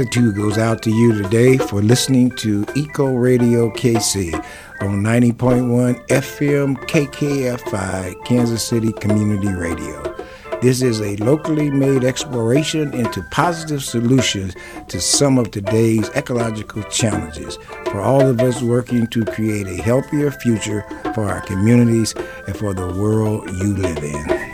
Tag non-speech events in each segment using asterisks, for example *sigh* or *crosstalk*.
gratitude goes out to you today for listening to Eco Radio KC on 90.1 FM KKFI, Kansas City Community Radio. This is a locally made exploration into positive solutions to some of today's ecological challenges for all of us working to create a healthier future for our communities and for the world you live in.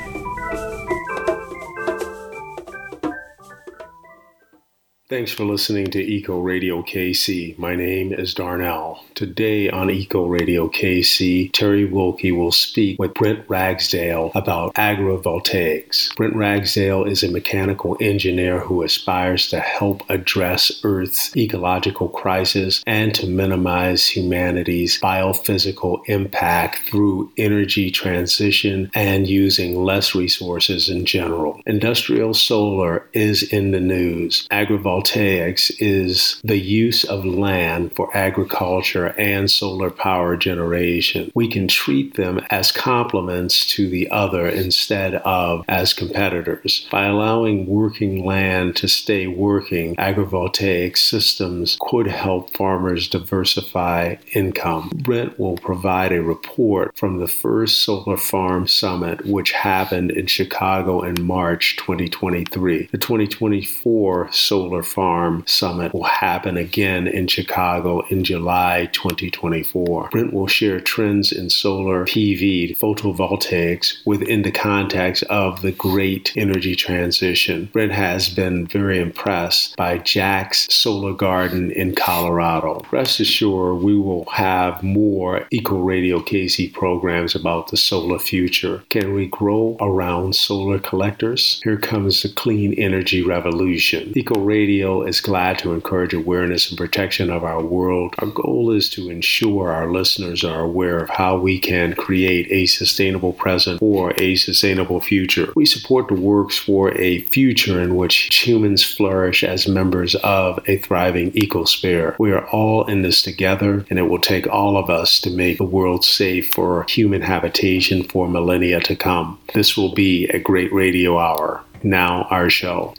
Thanks for listening to Eco Radio KC. My name is Darnell. Today on Eco Radio KC, Terry Wilkie will speak with Brent Ragsdale about agrivoltaics. Brent Ragsdale is a mechanical engineer who aspires to help address Earth's ecological crisis and to minimize humanity's biophysical impact through energy transition and using less resources in general. Industrial solar is in the news. Agrivoltaics photovoltaics is the use of land for agriculture and solar power generation. We can treat them as complements to the other instead of as competitors. By allowing working land to stay working, agrivoltaic systems could help farmers diversify income. Brent will provide a report from the first solar farm summit, which happened in Chicago in March 2023. The 2024 solar Farm Summit will happen again in Chicago in July 2024. Brent will share trends in solar PV photovoltaics within the context of the great energy transition. Brent has been very impressed by Jack's Solar Garden in Colorado. Rest assured, we will have more Eco Radio KC programs about the solar future. Can we grow around solar collectors? Here comes the clean energy revolution. Eco Radio Radio is glad to encourage awareness and protection of our world. Our goal is to ensure our listeners are aware of how we can create a sustainable present or a sustainable future. We support the works for a future in which humans flourish as members of a thriving ecosphere. We are all in this together, and it will take all of us to make the world safe for human habitation for millennia to come. This will be a great radio hour. Now, our show.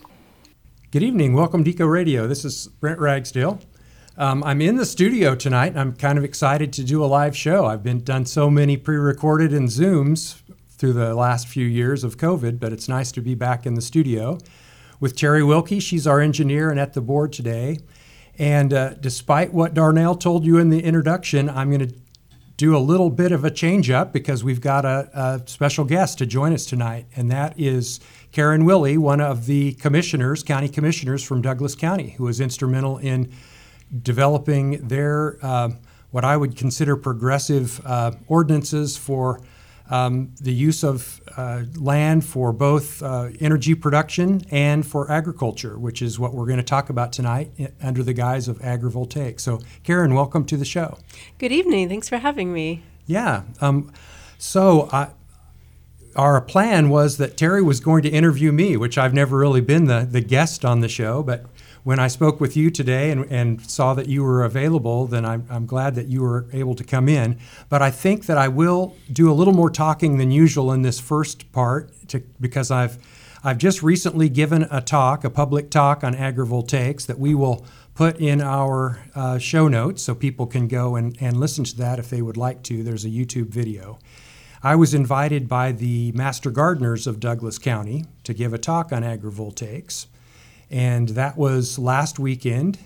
Good evening. Welcome to Eco Radio. This is Brent Ragsdale. Um, I'm in the studio tonight. I'm kind of excited to do a live show. I've been done so many pre-recorded and Zooms through the last few years of COVID, but it's nice to be back in the studio with Terry Wilkie. She's our engineer and at the board today. And uh, despite what Darnell told you in the introduction, I'm going to do a little bit of a change up because we've got a, a special guest to join us tonight, and that is Karen Willey, one of the commissioners, county commissioners from Douglas County, who was instrumental in developing their uh, what I would consider progressive uh, ordinances for um, the use of uh, land for both uh, energy production and for agriculture, which is what we're going to talk about tonight under the guise of agrivoltaic. So, Karen, welcome to the show. Good evening. Thanks for having me. Yeah. Um, so, I, our plan was that Terry was going to interview me, which I've never really been the, the guest on the show. But when I spoke with you today and, and saw that you were available, then I'm, I'm glad that you were able to come in. But I think that I will do a little more talking than usual in this first part to, because I've, I've just recently given a talk, a public talk on agrivoltaics that we will put in our uh, show notes so people can go and, and listen to that if they would like to. There's a YouTube video. I was invited by the master gardeners of Douglas County to give a talk on agrivoltaics, and that was last weekend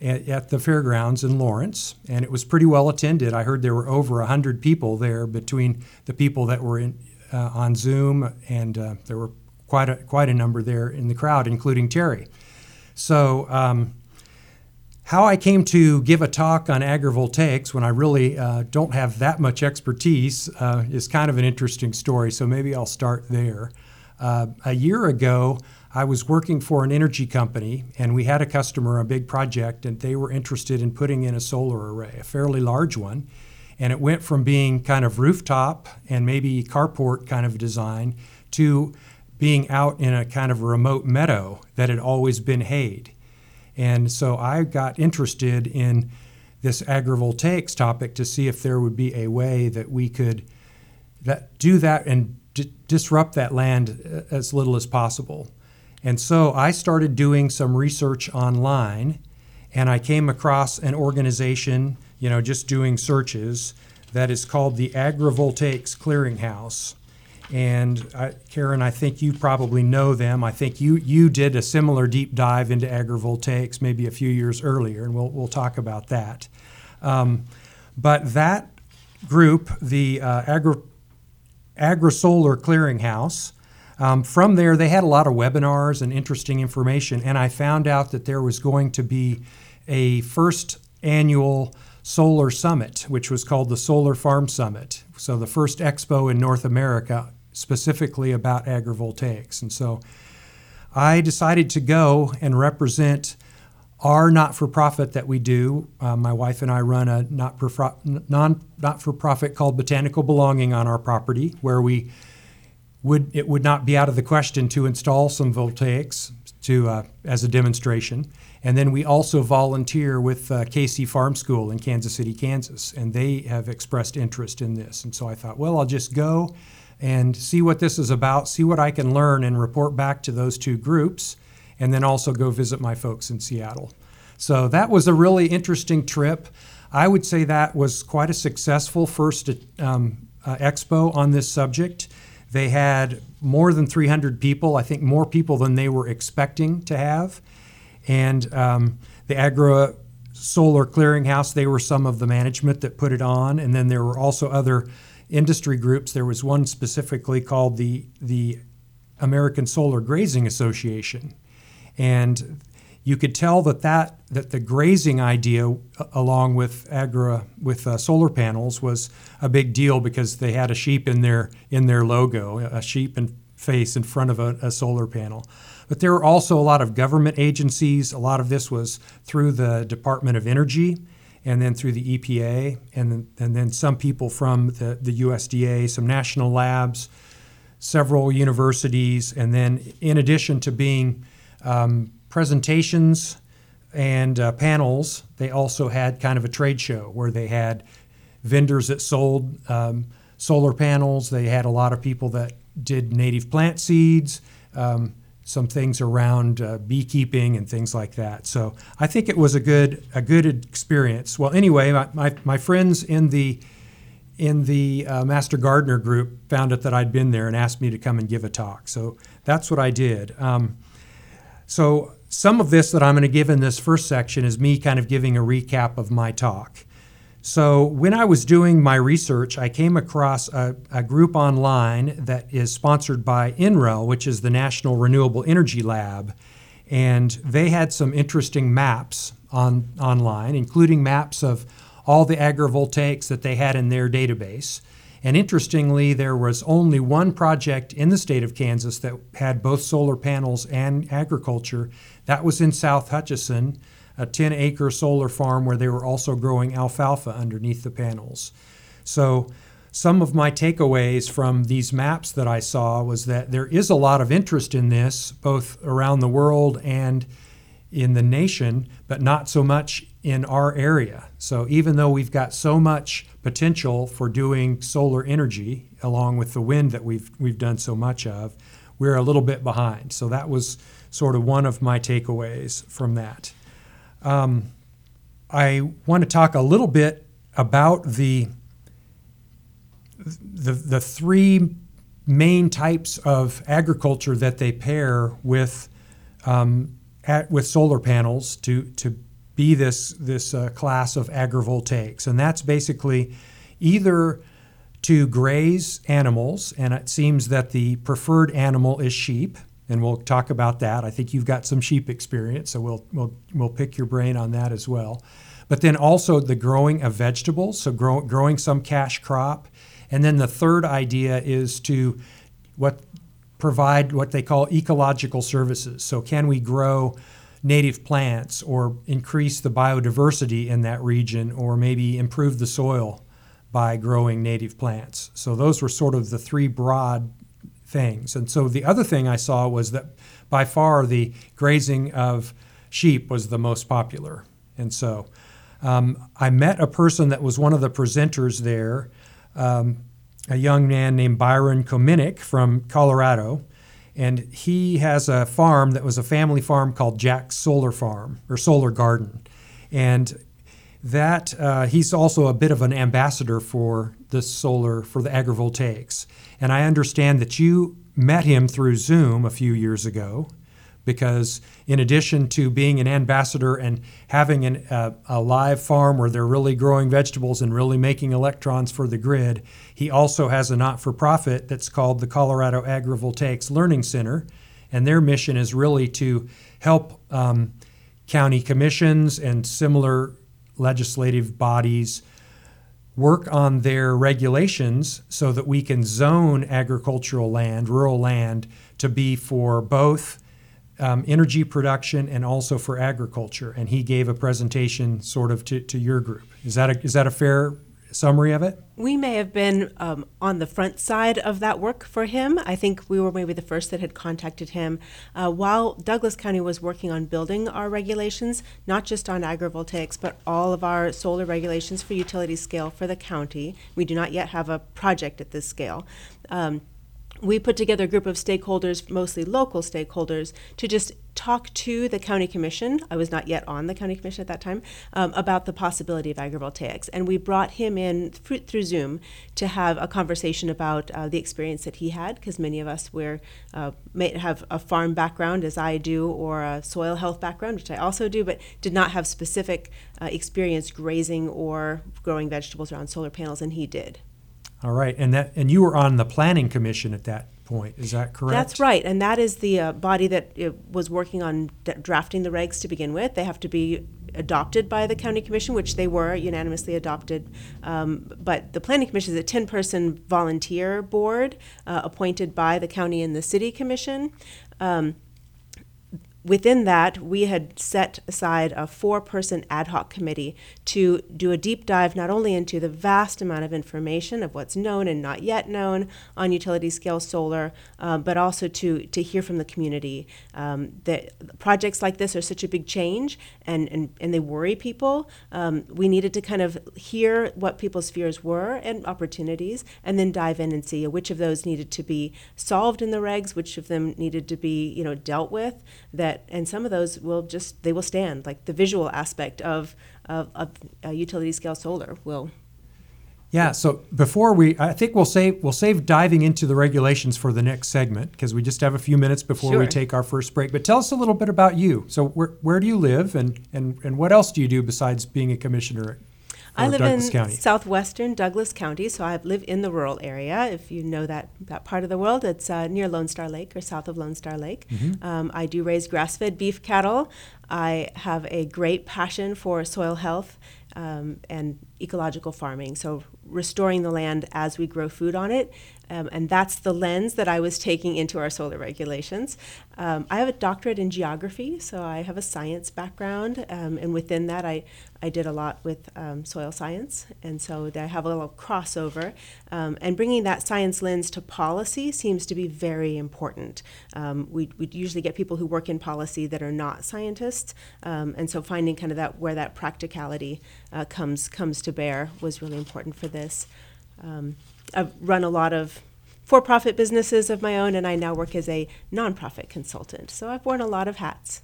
at, at the fairgrounds in Lawrence, and it was pretty well attended. I heard there were over 100 people there between the people that were in, uh, on Zoom, and uh, there were quite a, quite a number there in the crowd, including Terry. So, um, how I came to give a talk on agrivoltaics when I really uh, don't have that much expertise uh, is kind of an interesting story, so maybe I'll start there. Uh, a year ago, I was working for an energy company, and we had a customer, a big project, and they were interested in putting in a solar array, a fairly large one. And it went from being kind of rooftop and maybe carport kind of design to being out in a kind of remote meadow that had always been hayed. And so I got interested in this agrivoltaics topic to see if there would be a way that we could that, do that and d- disrupt that land uh, as little as possible. And so I started doing some research online and I came across an organization, you know, just doing searches that is called the Agrivoltaics Clearinghouse. And I, Karen, I think you probably know them. I think you you did a similar deep dive into agrivoltaics maybe a few years earlier, and we'll we'll talk about that. Um, but that group, the uh, Agri AgriSolar Clearinghouse, um, from there, they had a lot of webinars and interesting information, and I found out that there was going to be a first annual solar summit, which was called the Solar Farm Summit. So, the first expo in North America specifically about agrivoltaics. And so I decided to go and represent our not for profit that we do. Uh, my wife and I run a not for profit called Botanical Belonging on our property, where we would it would not be out of the question to install some voltaics to uh, as a demonstration. And then we also volunteer with uh, KC Farm School in Kansas City, Kansas, and they have expressed interest in this. And so I thought, well, I'll just go and see what this is about, see what I can learn, and report back to those two groups, and then also go visit my folks in Seattle. So that was a really interesting trip. I would say that was quite a successful first um, uh, expo on this subject. They had more than 300 people, I think more people than they were expecting to have. And um, the Agri Solar Clearinghouse, they were some of the management that put it on. And then there were also other industry groups. There was one specifically called the, the American Solar Grazing Association. And you could tell that, that that the grazing idea, along with agri with uh, solar panels, was a big deal because they had a sheep in their in their logo, a sheep and face in front of a, a solar panel. But there were also a lot of government agencies. A lot of this was through the Department of Energy, and then through the EPA, and then, and then some people from the, the USDA, some national labs, several universities, and then in addition to being um, presentations and uh, panels, they also had kind of a trade show where they had vendors that sold um, solar panels. They had a lot of people that did native plant seeds, um, some things around uh, beekeeping and things like that. So I think it was a good a good experience. Well, anyway, my, my, my friends in the in the uh, Master Gardener group found out that I'd been there and asked me to come and give a talk. So that's what I did. Um, so some of this that I'm going to give in this first section is me kind of giving a recap of my talk. So, when I was doing my research, I came across a, a, group online that is sponsored by NREL, which is the National Renewable Energy Lab. And they had some interesting maps on, online, including maps of all the agrivoltaics that they had in their database. And interestingly, there was only one project in the state of Kansas that had both solar panels and agriculture. That was in South Hutchinson, a 10 acre solar farm where they were also growing alfalfa underneath the panels. So, some of my takeaways from these maps that I saw was that there is a lot of interest in this, both around the world and in the nation, but not so much in our area. So even though we've got so much potential for doing solar energy, along with the wind that we've we've done so much of, we're a little bit behind. So that was sort of one of my takeaways from that. Um, I want to talk a little bit about the the, the three main types of agriculture that they pair with um, at, with solar panels to to be this this uh, class of agrivoltaics, and that's basically either to graze animals, and it seems that the preferred animal is sheep, and we'll talk about that. I think you've got some sheep experience, so we'll we'll we'll pick your brain on that as well. But then also the growing of vegetables, so grow, growing some cash crop, and then the third idea is to what provide what they call ecological services. So can we grow native plants or increase the biodiversity in that region or maybe improve the soil by growing native plants. So those were sort of the three broad things. And so the other thing I saw was that by far the grazing of sheep was the most popular. And so um, I met a person that was one of the presenters there, um, a young man named Byron Kominek from Colorado. and he has a farm that was a family farm called Jack's Solar Farm or Solar Garden, and that uh, he's also a bit of an ambassador for the solar for the agrivoltaics. And I understand that you met him through Zoom a few years ago, because in addition to being an ambassador and having an, uh, a live farm where they're really growing vegetables and really making electrons for the grid, he also has a not for profit that's called the Colorado Agrivoltaics Learning Center. And their mission is really to help um, county commissions and similar legislative bodies work on their regulations so that we can zone agricultural land, rural land, to be for both um, energy production and also for agriculture. And he gave a presentation sort of to, to your group. Is that a, is that a fair summary of it? We may have been um, on the front side of that work for him. I think we were maybe the first that had contacted him uh, while Douglas County was working on building our regulations, not just on agrivoltaics, but all of our solar regulations for utility scale for the county. We do not yet have a project at this scale. Um, we put together a group of stakeholders, mostly local stakeholders, to just talk to the county commission. I was not yet on the county commission at that time um, about the possibility of agrivoltaics, and we brought him in through, Zoom to have a conversation about uh, the experience that he had, because many of us were uh, may have a farm background as I do, or a soil health background, which I also do, but did not have specific uh, experience grazing or growing vegetables around solar panels, and he did. All right, and that and you were on the planning commission at that point. Is that correct? That's right, and that is the uh, body that uh, was working on d- drafting the regs to begin with. They have to be adopted by the county commission, which they were unanimously adopted. Um, but the planning commission is a ten-person volunteer board uh, appointed by the county and the city commission. Um, within that, we had set aside a four person ad hoc committee to do a deep dive not only into the vast amount of information of what's known and not yet known on utility scale solar, um, but also to, to hear from the community. Um, that projects like this are such a big change and, and, and they worry people. Um, we needed to kind of hear what people's fears were and opportunities, and then dive in and see which of those needed to be solved in the regs, which of them needed to be you know dealt with. That and some of those will just they will stand. Like the visual aspect of of, of uh, utility scale solar will. Yeah so before we i think we'll save we'll save diving into the regulations for the next segment because we just have a few minutes before sure. we take our first break. But tell us a little bit about you. So where, where do you live and, and and what else do you do besides being a commissioner I live Douglas in County. southwestern Douglas County, so I live in the rural area. If you know that that part of the world, it's uh, near Lone Star Lake or south of Lone Star Lake. Mm-hmm. Um, I do raise grass-fed beef cattle. I have a great passion for soil health um, and ecological farming, so restoring the land as we grow food on it. Um, and that's the lens that I was taking into our solar regulations. Um, I have a doctorate in geography, so I have a science background, um, and within that, I, I did a lot with um, soil science, and so I have a little crossover. Um, and bringing that science lens to policy seems to be very important. Um, we, we usually get people who work in policy that are not scientists, and so finding kind of that where that practicality uh, comes comes to bear was really important for this. Um, I've run a lot of for profit businesses of my own, and I now work as a nonprofit consultant. So I've worn a lot of hats.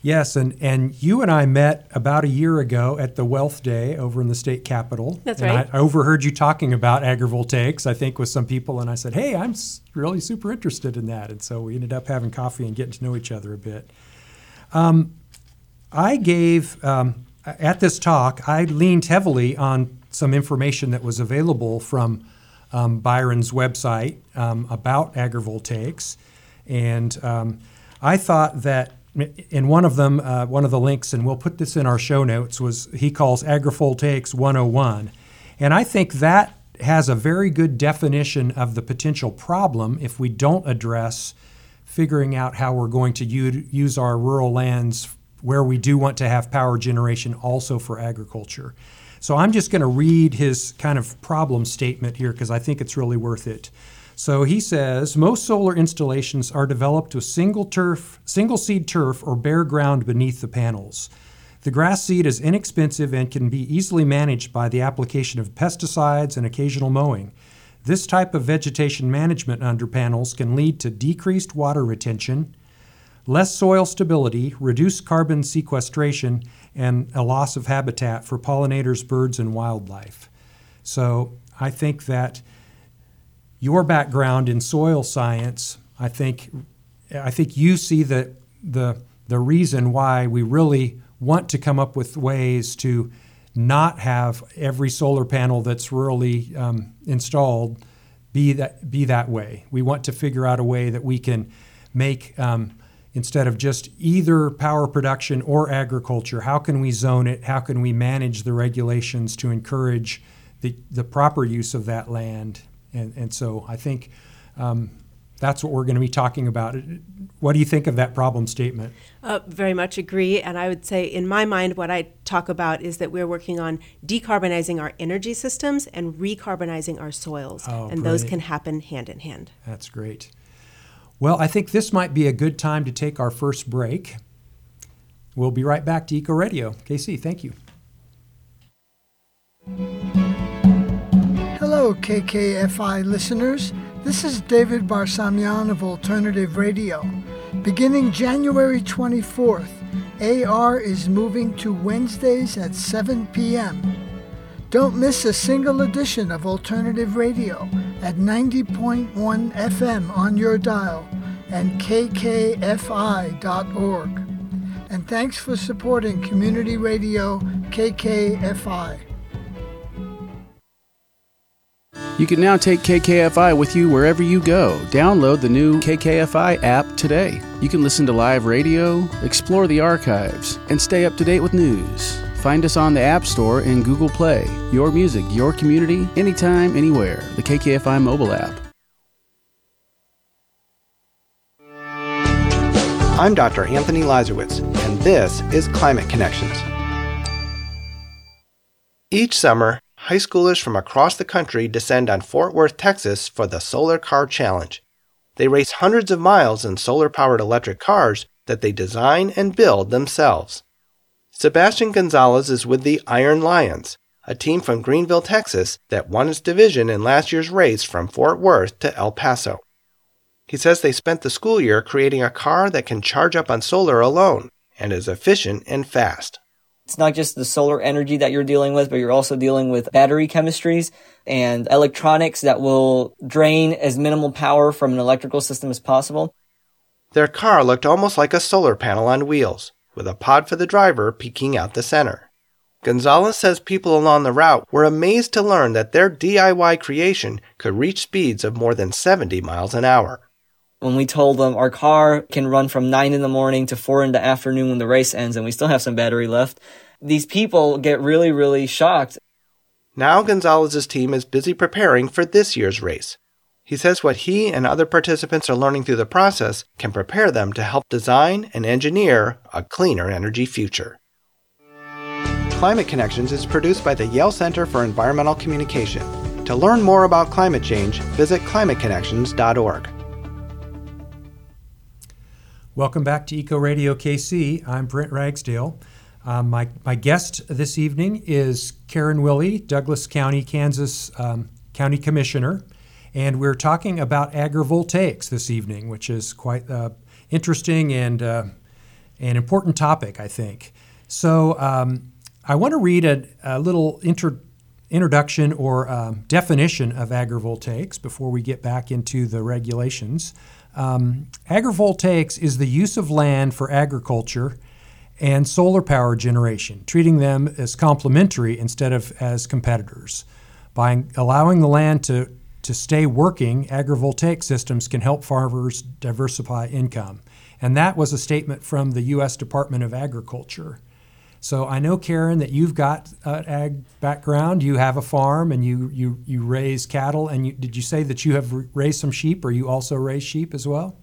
Yes, and, and you and I met about a year ago at the Wealth Day over in the state capitol. That's and right. I overheard you talking about agrivoltaics, I think, with some people, and I said, hey, I'm really super interested in that. And so we ended up having coffee and getting to know each other a bit. Um, I gave, um, at this talk, I leaned heavily on some information that was available from um, Byron's website um, about agrivoltaics. And um, I thought that in one of them, uh, one of the links, and we'll put this in our show notes, was he calls Agrivoltaics 101. And I think that has a very good definition of the potential problem if we don't address figuring out how we're going to use our rural lands where we do want to have power generation also for agriculture. So I'm just going to read his kind of problem statement here because I think it's really worth it. So he says most solar installations are developed with single turf, single seed turf or bare ground beneath the panels. The grass seed is inexpensive and can be easily managed by the application of pesticides and occasional mowing. This type of vegetation management under panels can lead to decreased water retention, less soil stability, reduced carbon sequestration, and a loss of habitat for pollinators, birds, and wildlife. So I think that your background in soil science, I think, I think you see the the the reason why we really want to come up with ways to not have every solar panel that's rurally um, installed be that be that way. We want to figure out a way that we can make um, instead of just either power production or agriculture. How can we zone it? How can we manage the regulations to encourage the the proper use of that land? And and so I think. Um, that's what we're going to be talking about. What do you think of that problem statement? Uh, very much agree. And I would say, in my mind, what I talk about is that we're working on decarbonizing our energy systems and recarbonizing our soils. Oh, and those can happen hand in hand. That's great. Well, I think this might be a good time to take our first break. We'll be right back to Eco Radio. KC, thank you. Hello, KKFI listeners. This is David Barsamian of Alternative Radio. Beginning January 24th, AR is moving to Wednesdays at 7 p.m. Don't miss a single edition of Alternative Radio at 90.1 FM on your dial and kkfi.org. And thanks for supporting Community Radio KKFI. You can now take KKFI with you wherever you go. Download the new KKFI app today. You can listen to live radio, explore the archives, and stay up to date with news. Find us on the App Store and Google Play. Your music, your community, anytime, anywhere. The KKFI mobile app. I'm Dr. Anthony Leiserowitz, and this is Climate Connections. Each summer, high schoolers from across the country descend on Fort Worth, Texas for the Solar Car Challenge. They race hundreds of miles in solar powered electric cars that they design and build themselves. Sebastian Gonzalez is with the Iron Lions, a team from Greenville, Texas that won its division in last year's race from Fort Worth to El Paso. He says they spent the school year creating a car that can charge up on solar alone and is efficient and fast. It's not just the solar energy that you're dealing with, but you're also dealing with battery chemistries and electronics that will drain as minimal power from an electrical system as possible. Their car looked almost like a solar panel on wheels, with a pod for the driver peeking out the center. Gonzalez says people along the route were amazed to learn that their DIY creation could reach speeds of more than 70 miles an hour. When we told them our car can run from 9 in the morning to 4 in the afternoon when the race ends and we still have some battery left, these people get really, really shocked. Now Gonzalez's team is busy preparing for this year's race. He says what he and other participants are learning through the process can prepare them to help design and engineer a cleaner energy future. Climate Connections is produced by the Yale Center for Environmental Communication. To learn more about climate change, visit climateconnections.org. Welcome back to Eco Radio KC. I'm Brent Ragsdale. Um, my, my guest this evening is Karen Willey, Douglas County, Kansas um, County Commissioner, and we're talking about agrivoltaics this evening, which is quite uh, interesting and uh, an important topic, I think. So um, I want to read a, a little intro, introduction or um, definition of agrivoltaics before we get back into the regulations. Um, agrivoltaics is the use of land for agriculture and solar power generation, treating them as complementary instead of as competitors. By allowing the land to, to stay working, agrivoltaic systems can help farmers diversify income. And that was a statement from the U.S. Department of Agriculture. So I know, Karen, that you've got an ag background. You have a farm and you, you, you raise cattle. And you, did you say that you have raised some sheep or you also raise sheep as well?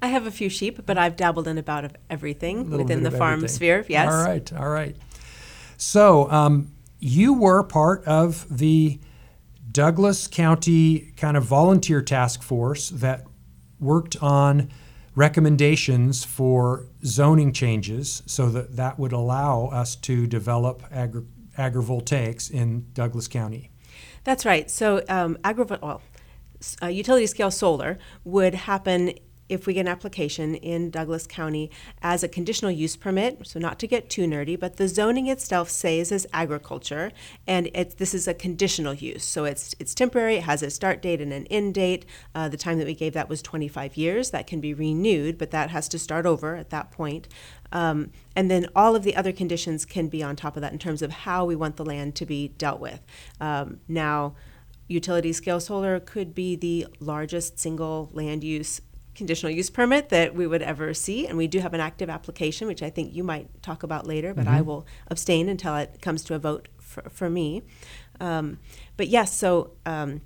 I have a few sheep, but I've dabbled in about of everything within the farm everything. sphere. Yes. All right. All right. So um, you were part of the Douglas County kind of volunteer task force that worked on recommendations for zoning changes so that that would allow us to develop agri- agrivoltaics in Douglas County. That's right. So um, agri- well, uh, utility scale solar would happen if we get an application in Douglas County as a conditional use permit, so not to get too nerdy, but the zoning itself says as agriculture, and this is a conditional use. So it's it's temporary. It has a start date and an end date. Uh, the time that we gave that was 25 years. That can be renewed, but that has to start over at that point. Um, and then all of the other conditions can be on top of that in terms of how we want the land to be dealt with. Um, now utility scale solar could be the largest single land use conditional use permit that we would ever see. And we do have an active application, which I think you might talk about later, but I will abstain until it comes to a vote for, for me. Um, but yes, so. Um,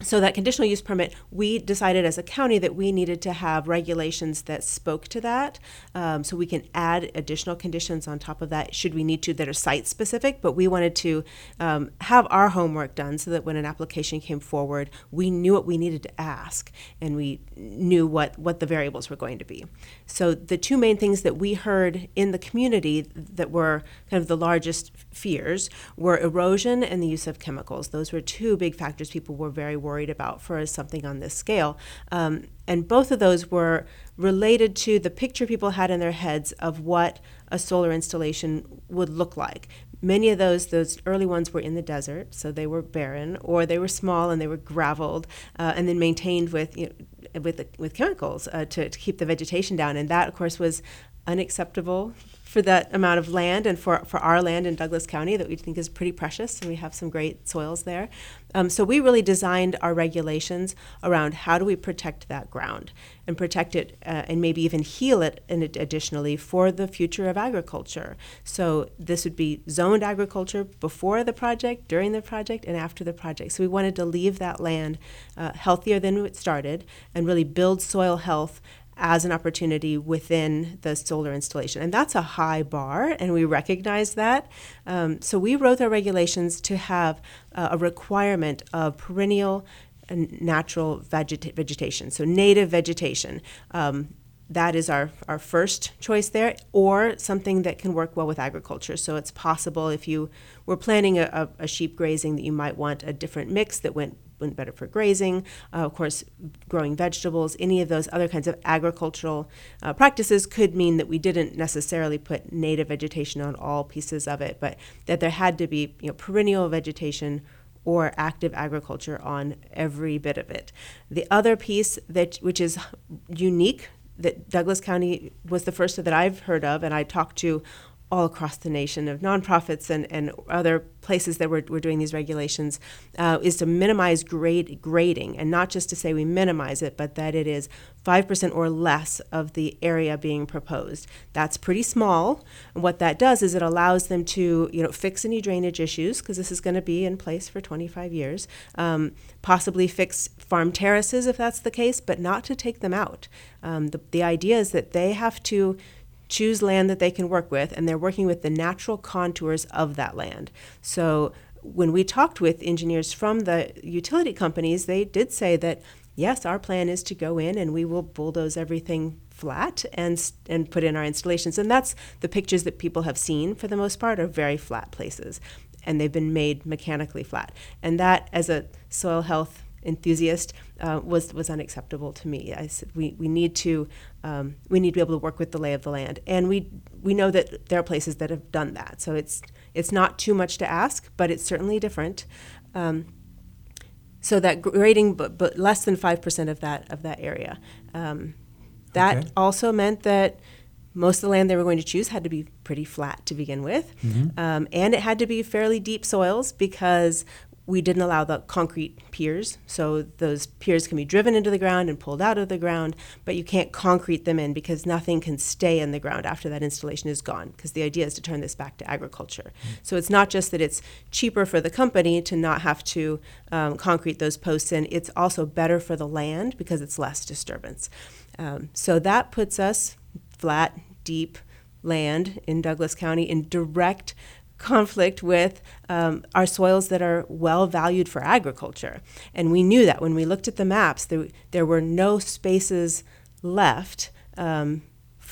so that conditional use permit, we decided as a county that we needed to have regulations that spoke to that. Um, so we can add additional conditions on top of that should we need to that are site specific. But we wanted to um, have our homework done so that when an application came forward, we knew what we needed to ask and we knew what what the variables were going to be. So the two main things that we heard in the community that were kind of the largest fears were erosion and the use of chemicals. Those were two big factors people were very worried about for something on this scale. Um, and both of those were related to the picture people had in their heads of what a solar installation would look like. Many of those, those early ones were in the desert, so they were barren, or they were small and they were graveled, uh, and then maintained with you know, with with chemicals uh, to, to keep the vegetation down. And that, of course, was unacceptable for that amount of land and for, for our land in Douglas County that we think is pretty precious, and we have some great soils there. Um, so we really designed our regulations around how do we protect that ground and protect it uh, and maybe even heal it it additionally for the future of agriculture. So this would be zoned agriculture before the project, during the project, and after the project. So we wanted to leave that land uh, healthier than it started and really build soil health as an opportunity within the solar installation. And that's a high bar, and we recognize that. Um, so we wrote our regulations to have uh, a requirement of perennial and natural vegeta- vegetation, so native vegetation. Um, that is our, our first choice there, or something that can work well with agriculture. So it's possible if you were planning a, a, sheep grazing that you might want a different mix that went better for grazing. Uh, of course, growing vegetables, any of those other kinds of agricultural uh, practices could mean that we didn't necessarily put native vegetation on all pieces of it, but that there had to be you know, perennial vegetation or active agriculture on every bit of it. The other piece that which is unique that Douglas County was the first that I've heard of, and I talked to all across the nation of nonprofits and, and other places that we're, we're doing these regulations uh, is to minimize grade, grading. And not just to say we minimize it but that it is 5% or less of the area being proposed. That's pretty small. And what that does is it allows them to you know fix any drainage issues because this is going to be in place for 25 years. Um, possibly fix farm terraces if that's the case but not to take them out. Um, the, the idea is that they have to choose land that they can work with, and they're working with the natural contours of that land. So when we talked with engineers from the utility companies, they did say that yes, our plan is to go in and we will bulldoze everything flat and and put in our installations. And that's the pictures that people have seen for the most part are very flat places, and they've been made mechanically flat. And that, as a soil health enthusiast uh, was was unacceptable to me. I said we, we need to um, we need to be able to work with the lay of the land, and we we know that there are places that have done that. So it's it's not too much to ask, but it's certainly different. Um, so that grading, but, but less than five percent of that of that area. Um, that Okay. also meant that most of the land they were going to choose had to be pretty flat to begin with, um, and it had to be fairly deep soils because we didn't allow the concrete piers. So those piers can be driven into the ground and pulled out of the ground, but you can't concrete them in because nothing can stay in the ground after that installation is gone. Because the idea is to turn this back to agriculture. So it's not just that it's cheaper for the company to not have to um, concrete those posts in, it's also better for the land because it's less disturbance. Um, so that puts us flat, deep land in Douglas County in direct conflict with um, our soils that are well valued for agriculture. And we knew that when we looked at the maps, there, there were no spaces left um,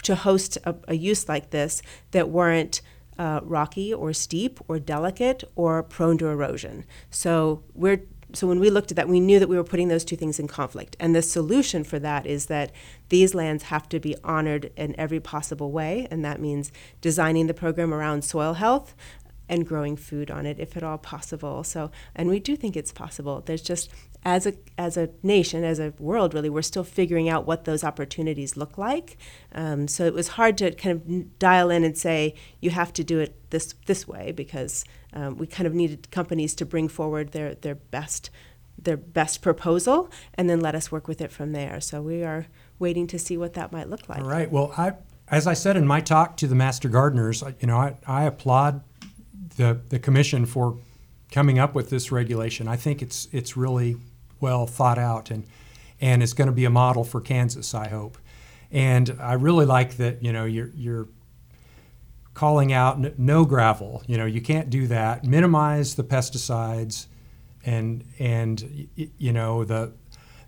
to host a, a use like this that weren't uh, rocky or steep or delicate or prone to erosion. So we're so when we looked at that, we knew that we were putting those two things in conflict. And the solution for that is that these lands have to be honored in every possible way, and that means designing the program around soil health and growing food on it if at all possible. So, and we do think it's possible. There's just as a as a nation, as a world, really, we're still figuring out what those opportunities look like. Um, so it was hard to kind of dial in and say you have to do it this this way because um, we kind of needed companies to bring forward their their best their best proposal and then let us work with it from there. So we are waiting to see what that might look like. All right. Well, I as I said in my talk to the master gardeners, you know, I, I applaud the the commission for coming up with this regulation. I think it's it's really well thought out and and it's going to be a model for Kansas, I hope. And I really like that you know you're you're calling out no gravel. You know you can't do that. Minimize the pesticides, and and you know the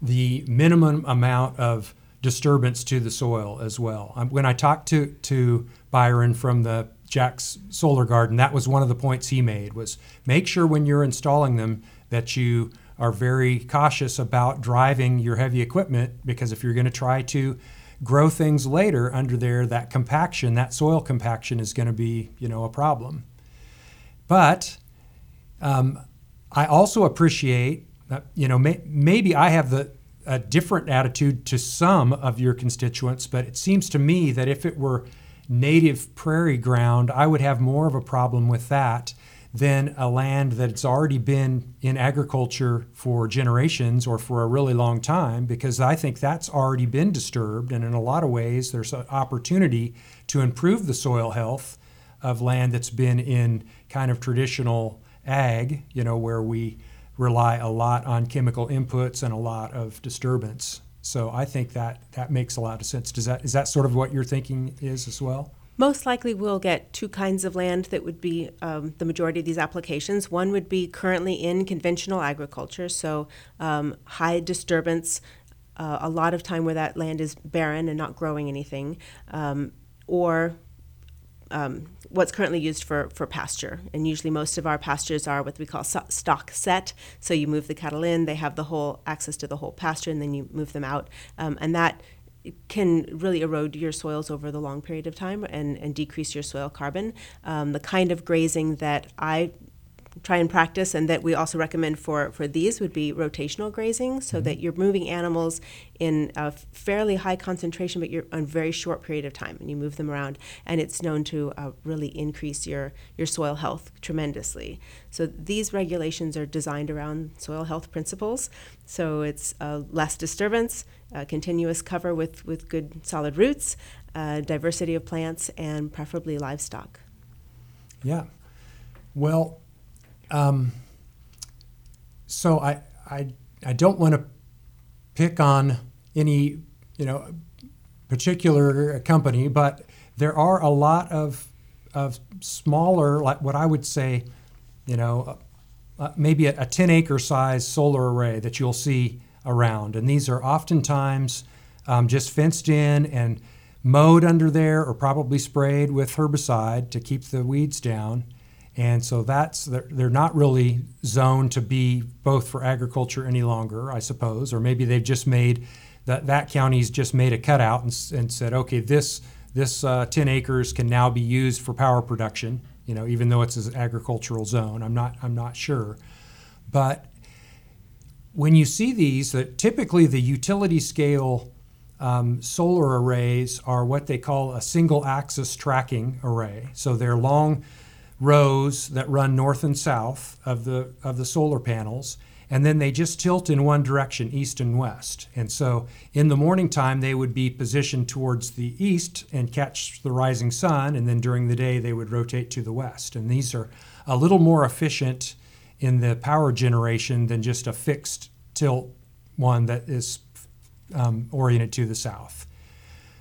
the minimum amount of disturbance to the soil as well. Um, when I talked to to Byron from the Jack's Solar Garden, that was one of the points he made was make sure when you're installing them that you are very cautious about driving your heavy equipment because if you're going to try to grow things later under there, that compaction, that soil compaction is going to be, you know, a problem. But um, I also appreciate, that, you know, may, maybe I have the a different attitude to some of your constituents, but it seems to me that if it were native prairie ground, I would have more of a problem with that than a land that's already been in agriculture for generations or for a really long time, because I think that's already been disturbed. And in a lot of ways, there's an opportunity to improve the soil health of land that's been in kind of traditional ag, you know, where we rely a lot on chemical inputs and a lot of disturbance. So I think that that makes a lot of sense. Does that is that sort of what your thinking is as well? Most likely, we'll get two kinds of land that would be um, the majority of these applications. One would be currently in conventional agriculture, so um, high disturbance, uh, a lot of time where that land is barren and not growing anything, um, or um, what's currently used for, for pasture. And usually, most of our pastures are what we call stock set. So you move the cattle in, they have the whole access to the whole pasture, and then you move them out. Um, and that can really erode your soils over the long period of time and, and decrease your soil carbon. Um, the kind of grazing that I try and practice and that we also recommend for, for these would be rotational grazing. So mm-hmm. that you're moving animals in a fairly high concentration but you're on a very short period of time and you move them around. And it's known to uh, really increase your, your soil health tremendously. So these regulations are designed around soil health principles. So it's uh, less disturbance uh, continuous cover with, with good solid roots uh, diversity of plants and preferably livestock. Yeah. Well um, so I, I, I don't want to pick on any, you know, particular company, but there are a lot of, of smaller, like what I would say, you know, uh, uh maybe a, a 10 acre size solar array that you'll see around. And these are oftentimes um, just fenced in and mowed under there or probably sprayed with herbicide to keep the weeds down. And so that's they're not really zoned to be both for agriculture any longer, I suppose, or maybe they've just made that that county's just made a cutout and, and said, okay, this this uh, 10 acres can now be used for power production. You know, even though it's an agricultural zone, I'm not I'm not sure, but when you see these, that typically the utility scale um, solar arrays are what they call a single axis tracking array. So they're long rows that run north and south of the of the solar panels and then they just tilt in one direction east and west. And so in the morning time they would be positioned towards the east and catch the rising sun and then during the day they would rotate to the west. And these are a little more efficient in the power generation than just a fixed tilt one that is um, oriented to the south.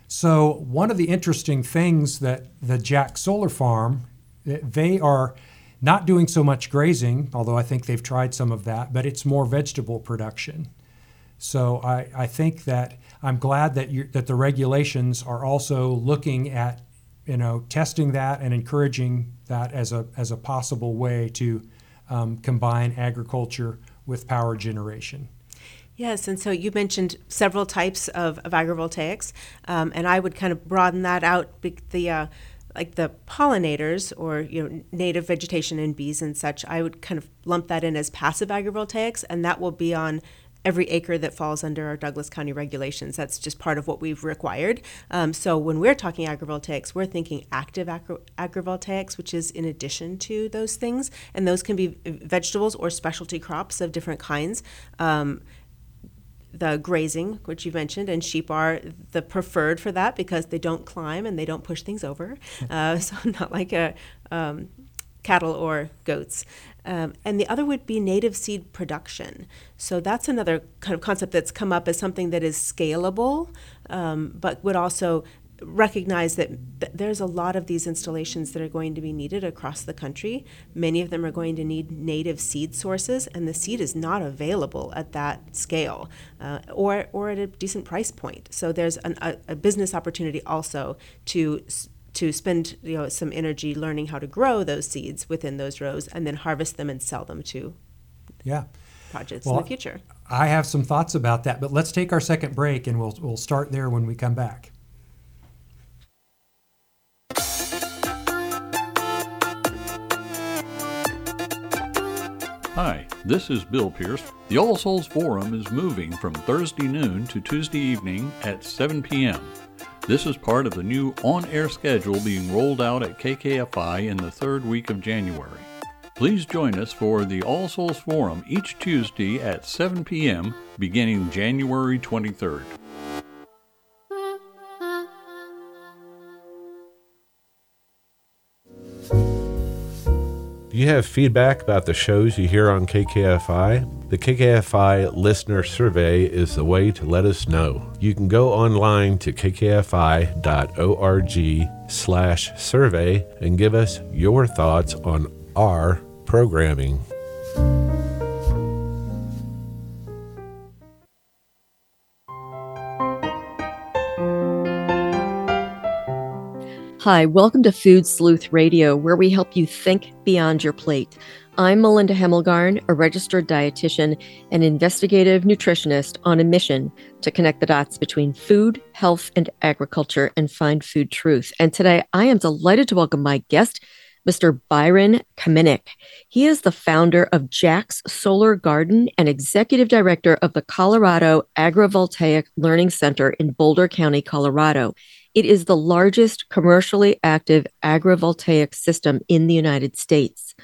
So one of the interesting things that the jack solar farm they are not doing so much grazing, although I think they've tried some of that, but it's more vegetable production. So I, I think that I'm glad that you that the regulations are also looking at you know testing that and encouraging that as a as a possible way to um, combine agriculture with power generation. Yes, and so you mentioned several types of, of agrivoltaics, um, and I would kind of broaden that out. The uh, like the pollinators or you know native vegetation and bees and such, I would kind of lump that in as passive agrivoltaics, and that will be on every acre that falls under our Douglas County regulations. That's just part of what we've required. Um, so when we're talking agrivoltaics, we're thinking active agri- agrivoltaics, which is in addition to those things, and those can be vegetables or specialty crops of different kinds. Um, the grazing, which you mentioned, and sheep are the preferred for that because they don't climb and they don't push things over. *laughs* Uh, so *laughs* not like a um, cattle or goats. Um, and the other would be native seed production. So that's another kind of concept that's come up as something that is scalable, um, but would also recognize that th- there's a lot of these installations that are going to be needed across the country. Many of them are going to need native seed sources, and the seed is not available at that scale uh, or, or at a decent price point. So there's an, a, a, business opportunity also to to spend you know some energy learning how to grow those seeds within those rows and then harvest them and sell them to yeah projects well, in the future. I have some thoughts about that, but let's take our second break and we'll we'll start there when we come back. Hi, this is Bill Pierce. The All Souls Forum is moving from Thursday noon to Tuesday evening at 7 p.m. This is part of the new on air schedule being rolled out at KKFI in the third week of January. Please join us for the All Souls Forum each Tuesday at 7 p.m. beginning January 23rd. You have feedback about the shows you hear on KKFI? The KKFI Listener Survey is the way to let us know. You can go online to kkfi.org slash survey and give us your thoughts on our programming. Hi, welcome to Food Sleuth Radio, where we help you think beyond your plate. I'm Melinda Hemmelgarn, a registered dietitian and investigative nutritionist on a mission to connect the dots between food, health, and agriculture and find food truth. And today I am delighted to welcome my guest, Mr. Byron Kominek. He is the founder of Jack's Solar Garden and executive director of the Colorado Agrivoltaic Learning Center in Boulder County, Colorado. It is the largest commercially active agrivoltaic system in the United States.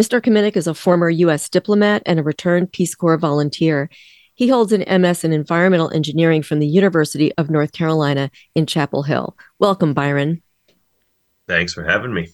Mr. Kominek is a former U.S. diplomat and a returned Peace Corps volunteer. He holds an MS in environmental engineering from the University of North Carolina in Chapel Hill. Welcome, Byron. Thanks for having me.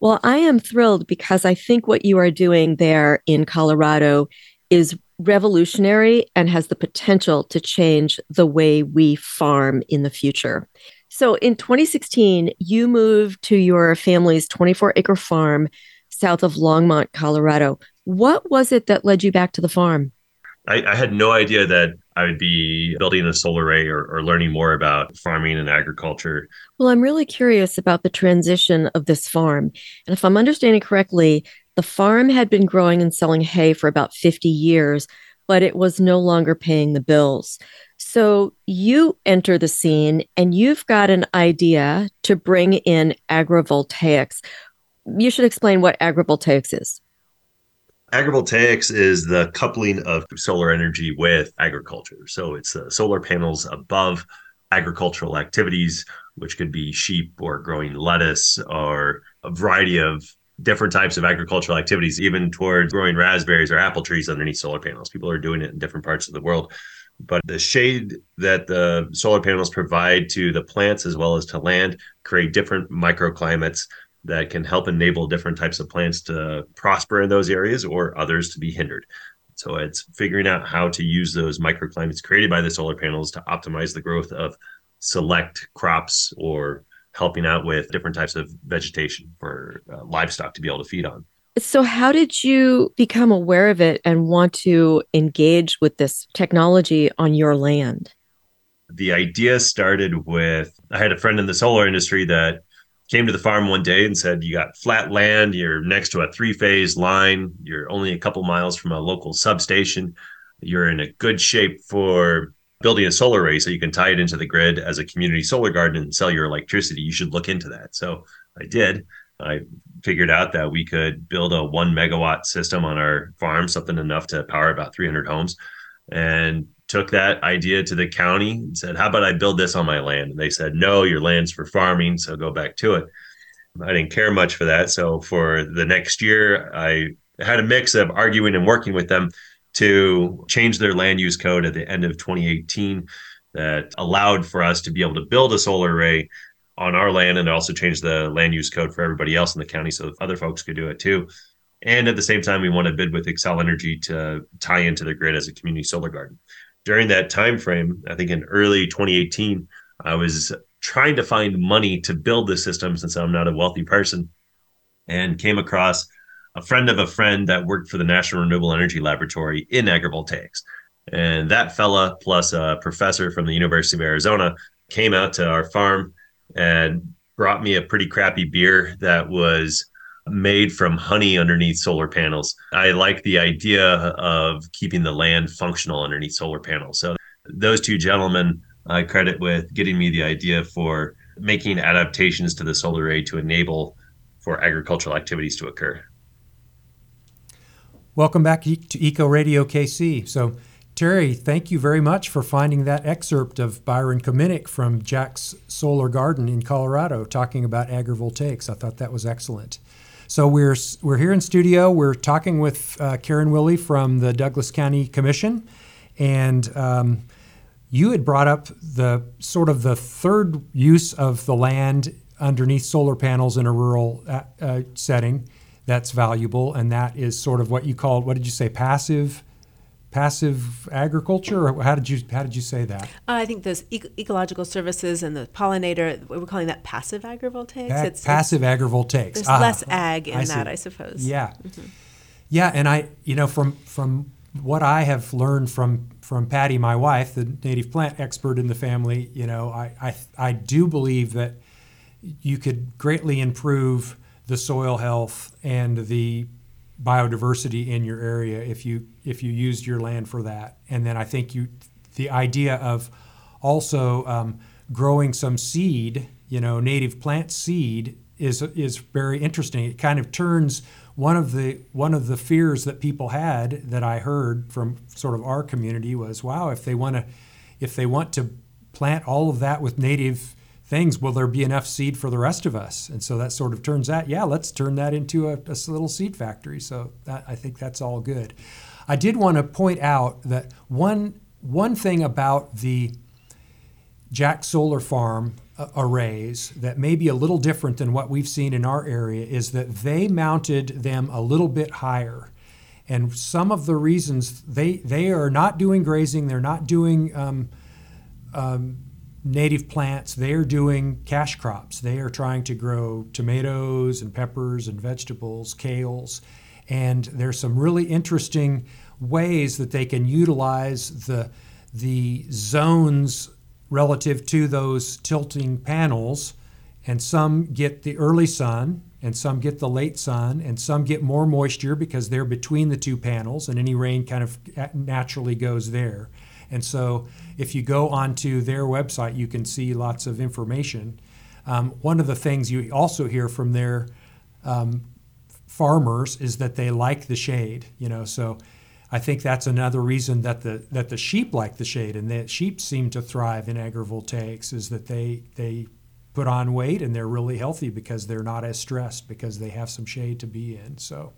Well, I am thrilled because I think what you are doing there in Colorado is revolutionary and has the potential to change the way we farm in the future. So in 2016, you moved to your family's 24 acre farm south of Longmont, Colorado. What was it that led you back to the farm? I, I had no idea that I would be building a solar array or, or learning more about farming and agriculture. Well, I'm really curious about the transition of this farm. And if I'm understanding correctly, the farm had been growing and selling hay for about 50 years, but it was no longer paying the bills. So you enter the scene and you've got an idea to bring in agrivoltaics. You should explain what agrivoltaics is. Agrivoltaics is the coupling of solar energy with agriculture. So it's the solar panels above agricultural activities, which could be sheep or growing lettuce or a variety of different types of agricultural activities, even towards growing raspberries or apple trees underneath solar panels. People are doing it in different parts of the world but the shade that the solar panels provide to the plants as well as to land create different microclimates that can help enable different types of plants to prosper in those areas or others to be hindered. So it's figuring out how to use those microclimates created by the solar panels to optimize the growth of select crops or helping out with different types of vegetation for uh, livestock to be able to feed on. So, how did you become aware of it and want to engage with this technology on your land? The idea started with I had a friend in the solar industry that came to the farm one day and said, You got flat land, you're next to a three phase line, you're only a couple miles from a local substation, you're in a good shape for building a solar array so you can tie it into the grid as a community solar garden and sell your electricity. You should look into that. So I did. I figured out that we could build a one megawatt system on our farm, something enough to power about 300 homes, and took that idea to the county and said, How about I build this on my land? And they said, No, your land's for farming, so go back to it. I didn't care much for that. So for the next year, I had a mix of arguing and working with them to change their land use code at the end of 2018 that allowed for us to be able to build a solar array on our land and also change the land use code for everybody else in the county so other folks could do it too. And at the same time, we want to bid with Xcel Energy to tie into the grid as a community solar garden. During that time frame, I think in early 2018, I was trying to find money to build the system since I'm not a wealthy person and came across a friend of a friend that worked for the National Renewable Energy Laboratory in agrivoltaics. And that fella, plus a professor from the University of Arizona, came out to our farm and brought me a pretty crappy beer that was made from honey underneath solar panels. I like the idea of keeping the land functional underneath solar panels. So those two gentlemen I credit with getting me the idea for making adaptations to the solar array to enable for agricultural activities to occur. Welcome back to Eco Radio KC. So, Terry, thank you very much for finding that excerpt of Byron Kominek from Jack's Solar Garden in Colorado talking about agrivoltaics. I thought that was excellent. So we're we're here in studio. We're talking with uh, Karen Willey from the Douglas County Commission, and um, you had brought up the sort of the third use of the land underneath solar panels in a rural uh, uh, setting that's valuable, and that is sort of what you called what did you say passive passive agriculture or how did you how did you say that? Uh, i think those eco- ecological services and the pollinator we're calling that passive agrivoltaics. Pa- it's passive it's, agrivoltaics. there's ah, less ag in I that i suppose. Yeah. Mm-hmm. yeah and i you know from from what i have learned from from patty my wife the native plant expert in the family you know i i, I do believe that you could greatly improve the soil health and the biodiversity in your area if you if you used your land for that. And then I think you the idea of also um, growing some seed, you know, native plant seed is is very interesting. It kind of turns one of the one of the fears that people had that I heard from sort of our community was, wow, if they want to if they want to plant all of that with native things, will there be enough seed for the rest of us? And so that sort of turns out, yeah, let's turn that into a, a little seed factory. So that, I think that's all good. I did want to point out that one one thing about the Jack Solar Farm uh, arrays that may be a little different than what we've seen in our area is that they mounted them a little bit higher. And some of the reasons they they are not doing grazing, they're not doing um, um, native plants, they are doing cash crops. They are trying to grow tomatoes and peppers and vegetables, kales. And there's some really interesting ways that they can utilize the, the zones relative to those tilting panels. And some get the early sun, and some get the late sun, and some get more moisture because they're between the two panels, and any rain kind of naturally goes there. And so if you go onto their website, you can see lots of information. Um, one of the things you also hear from their um, farmers is that they like the shade, you know, so I think that's another reason that the that the sheep like the shade and the sheep seem to thrive in agrivoltaics is that they they put on weight and they're really healthy because they're not as stressed because they have some shade to be in. So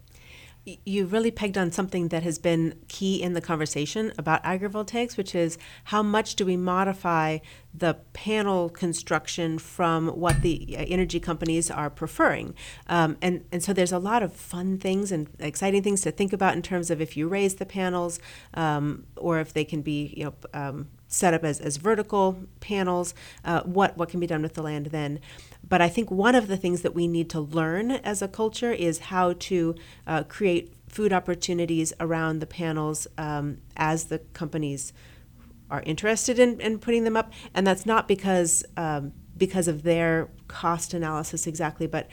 you really pegged on something that has been key in the conversation about agrivoltaics, which is how much do we modify the panel construction from what the uh, energy companies are preferring. Um, and, and so there's a lot of fun things and exciting things to think about in terms of if you raise the panels um, or if they can be you know, um, set up as, as vertical panels, uh, what, what can be done with the land then. But I think one of the things that we need to learn as a culture is how to uh, create food opportunities around the panels um, as the companies are interested in, in putting them up. And that's not because um, because of their cost analysis exactly, but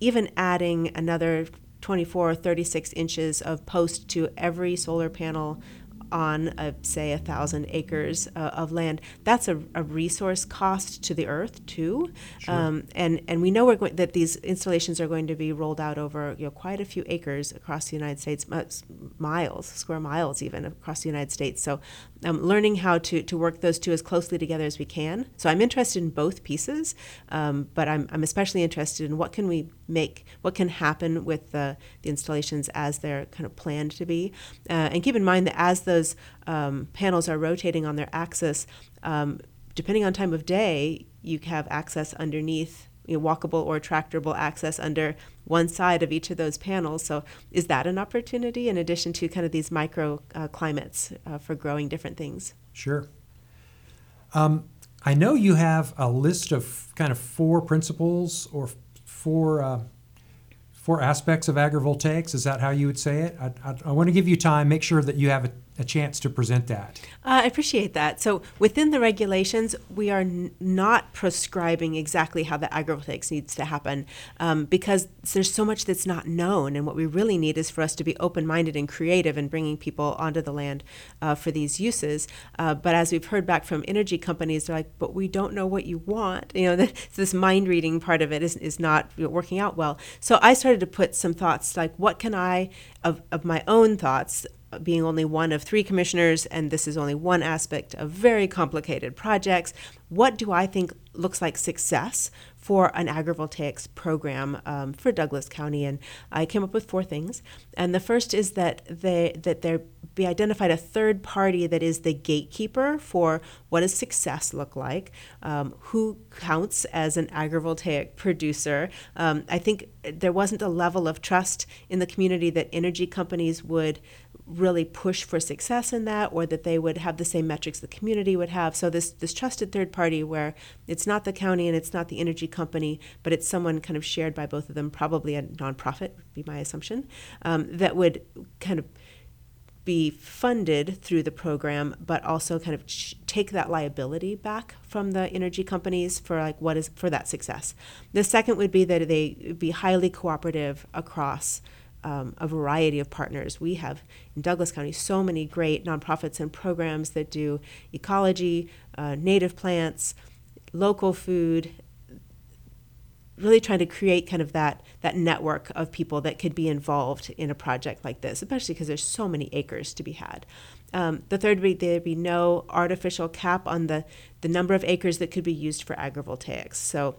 even adding another 24 or 36 inches of post to every solar panel on, a, say, a thousand acres uh, of land, that's a, a, resource cost to the earth too. Sure. Um, and and we know we're going, that these installations are going to be rolled out over you know quite a few acres across the United States, miles, square miles even across the United States. So um, learning how to, to work those two as closely together as we can. So I'm interested in both pieces, um, but I'm, I'm especially interested in what can we make, what can happen with the, the installations as they're kind of planned to be. Uh, and keep in mind that as those um, panels are rotating on their axis, um, depending on time of day, you have access underneath you know, walkable or tractable access under one side of each of those panels. So, is that an opportunity in addition to kind of these micro uh, climates uh, for growing different things? Sure. Um, I know you have a list of kind of four principles or four uh, four aspects of agrivoltaics. Is that how you would say it? I, I, I want to give you time. Make sure that you have a a chance to present that. Uh, I appreciate that. So within the regulations, we are n- not prescribing exactly how the agrivoltaics needs to happen um, because there's so much that's not known. And what we really need is for us to be open-minded and creative in bringing people onto the land uh, for these uses. Uh, but as we've heard back from energy companies, they're like, "But we don't know what you want." *laughs* You know, the, this mind-reading part of it is is not working out well. So I started to put some thoughts like, "What can I of, of my own thoughts being only one of three commissioners, and this is only one aspect of very complicated projects. What do I think looks like success for an agrivoltaics program um, for Douglas County? And I came up with four things. And the first is that they that there be identified a third party that is the gatekeeper for what does success look like, um, who counts as an agrivoltaic producer. Um, I think there wasn't a level of trust in the community that energy companies would really push for success in that or that they would have the same metrics the community would have so this this trusted third party where it's not the county and it's not the energy company but it's someone kind of shared by both of them probably a nonprofit would be my assumption um, that would kind of be funded through the program, but also kind of ch- take that liability back from the energy companies for like what is for that success. The second would be that they be highly cooperative across um, a variety of partners. We have in Douglas County so many great nonprofits and programs that do ecology, uh, native plants, local food, really trying to create kind of that that network of people that could be involved in a project like this, especially because there's so many acres to be had. Um, the third would be there'd be no artificial cap on the the number of acres that could be used for agrivoltaics. So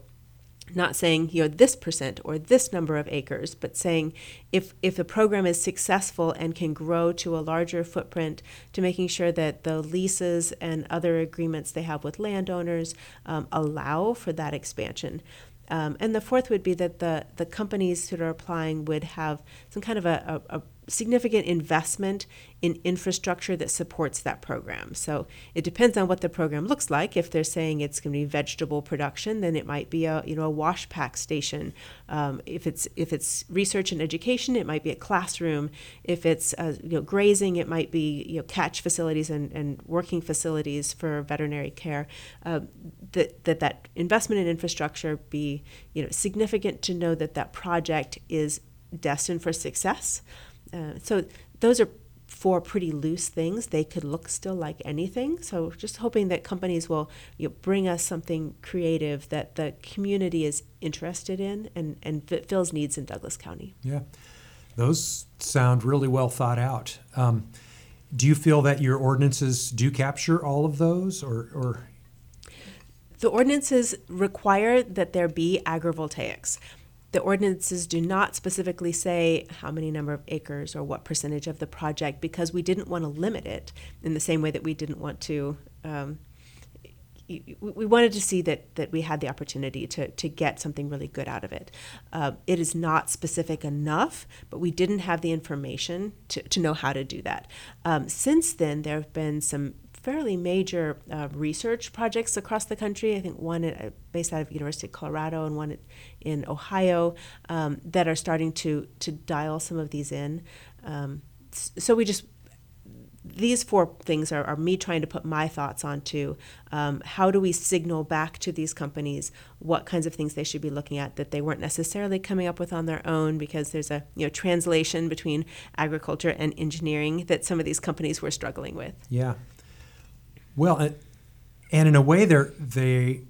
not saying you know this percent or this number of acres but saying if if the program is successful and can grow to a larger footprint to making sure that the leases and other agreements they have with landowners um, allow for that expansion um, and the fourth would be that the the companies that are applying would have some kind of a, a, a significant investment in infrastructure that supports that program. So it depends on what the program looks like. If they're saying it's going to be vegetable production, then it might be a you know a wash pack station. Um, if it's if it's research and education, it might be a classroom. If it's uh, you know grazing, it might be you know catch facilities and, and working facilities for veterinary care. Uh, that that that investment in infrastructure be you know significant to know that that project is destined for success. Uh, so those are four pretty loose things. They could look still like anything. So just hoping that companies will you know, bring us something creative that the community is interested in and, and fills needs in Douglas County. Yeah, those sound really well thought out. Um, do you feel that your ordinances do capture all of those or, or? The ordinances require that there be agrivoltaics. The ordinances do not specifically say how many number of acres or what percentage of the project because we didn't want to limit it in the same way that we didn't want to. Um, we wanted to see that, that we had the opportunity to, to get something really good out of it. Uh, it is not specific enough, but we didn't have the information to, to know how to do that. Um, since then, there have been some fairly major uh, research projects across the country. I think one at, uh, based out of University of Colorado and one at, in Ohio um, that are starting to to dial some of these in. Um, so we just these four things are, are me trying to put my thoughts onto um, how do we signal back to these companies what kinds of things they should be looking at that they weren't necessarily coming up with on their own because there's a you know translation between agriculture and engineering that some of these companies were struggling with. Yeah. Well, and, and in a way, they're they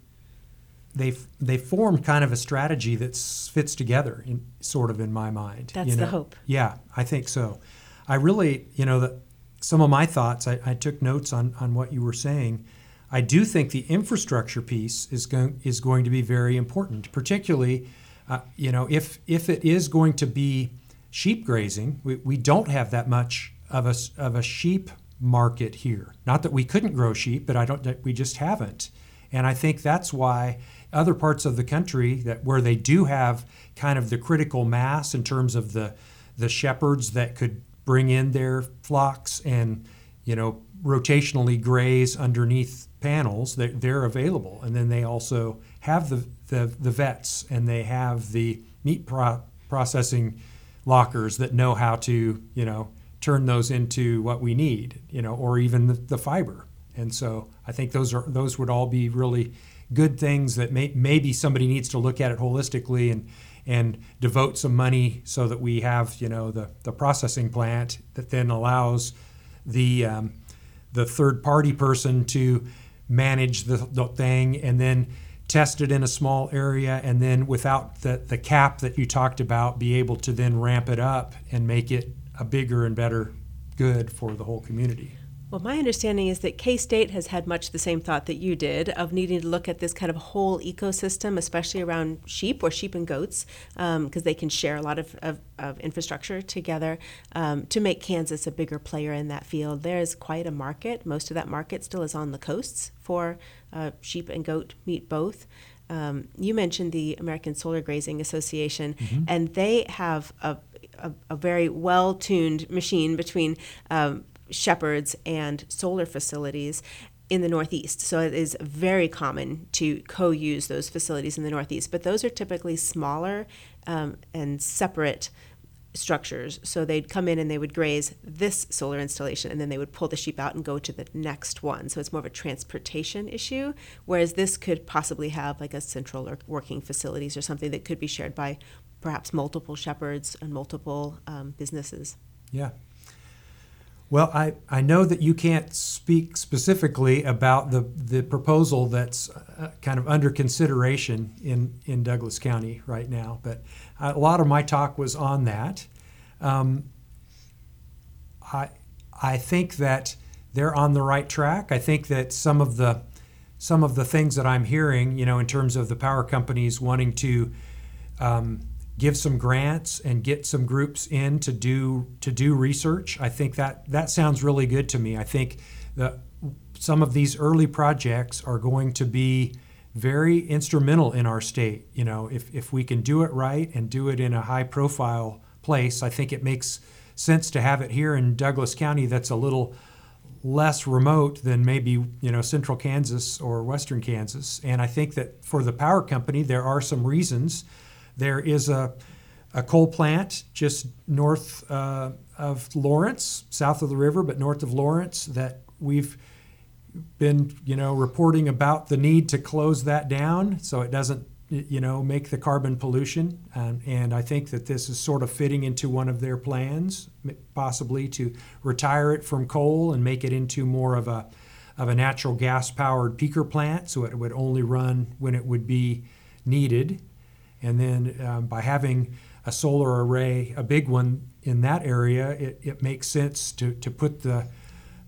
they they form kind of a strategy that fits together, in, sort of in my mind. That's you know? the hope. Yeah, I think so. I really, you know, the, some of my thoughts. I, I took notes on on what you were saying. I do think the infrastructure piece is going is going to be very important, particularly, uh, you know, if if it is going to be sheep grazing, we, we don't have that much of a of a sheep market here. Not that we couldn't grow sheep, but I don't. We just haven't, and I think that's why other parts of the country that where they do have kind of the critical mass in terms of the the shepherds that could bring in their flocks and you know rotationally graze underneath panels they're, they're available and then they also have the, the, the vets and they have the meat pro- processing lockers that know how to you know turn those into what we need you know or even the, the fiber. And so i think those are those would all be really good things that may, maybe somebody needs to look at it holistically and and devote some money so that we have you know the, the processing plant that then allows the um, the third party person to manage the, the thing and then test it in a small area and then without the, the cap that you talked about be able to then ramp it up and make it a bigger and better good for the whole community well, my understanding is that K State has had much the same thought that you did of needing to look at this kind of whole ecosystem, especially around sheep or sheep and goats, because um, they can share a lot of, of, of infrastructure together um, to make Kansas a bigger player in that field. There is quite a market. Most of that market still is on the coasts for uh, sheep and goat meat both. Um, you mentioned the American Solar Grazing Association, mm-hmm. and they have a, a, a very well tuned machine between um, shepherds and solar facilities in the Northeast. So it is very common to co use those facilities in the Northeast, but those are typically smaller um, and separate structures. So they'd come in and they would graze this solar installation and then they would pull the sheep out and go to the next one. So it's more of a transportation issue, whereas this could possibly have like a central working facilities or something that could be shared by perhaps multiple shepherds and multiple um, businesses. Yeah, well, I, I know that you can't speak specifically about the, the proposal that's uh, kind of under consideration in, in Douglas County right now, but a lot of my talk was on that. Um, I, I think that they're on the right track. I think that some of the some of the things that I'm hearing, you know, in terms of the power companies wanting to um, give some grants and get some groups in to do to do research. I think that that sounds really good to me. I think that some of these early projects are going to be very instrumental in our state. You know, if, if we can do it right and do it in a high profile place, I think it makes sense to have it here in Douglas County that's a little less remote than maybe you know central Kansas or western Kansas. And I think that for the power company, there are some reasons there is a, a coal plant just north uh, of Lawrence, south of the river, but north of Lawrence, that we've been, you know, reporting about the need to close that down so it doesn't, you know, make the carbon pollution. Um, and I think that this is sort of fitting into one of their plans, possibly to retire it from coal and make it into more of a of a natural gas powered peaker plant, so it would only run when it would be needed. And then um, by having a solar array, a big one in that area, it, it makes sense to, to put the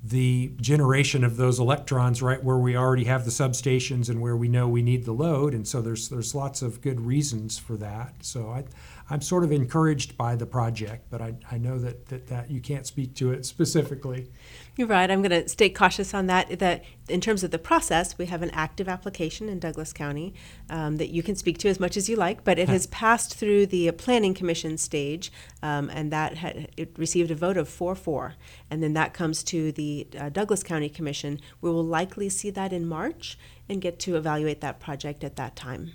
the generation of those electrons right where we already have the substations and where we know we need the load. And so there's there's lots of good reasons for that. So I, I'm sort of encouraged by the project but I, I know that, that, that you can't speak to it specifically you're right. I'm going to stay cautious on that. That in terms of the process, we have an active application in Douglas County um, that you can speak to as much as you like, but it has passed through the Planning Commission stage, um, and that had, it received a vote of 4-4, and then that comes to the uh, Douglas County Commission. We will likely see that in March and get to evaluate that project at that time.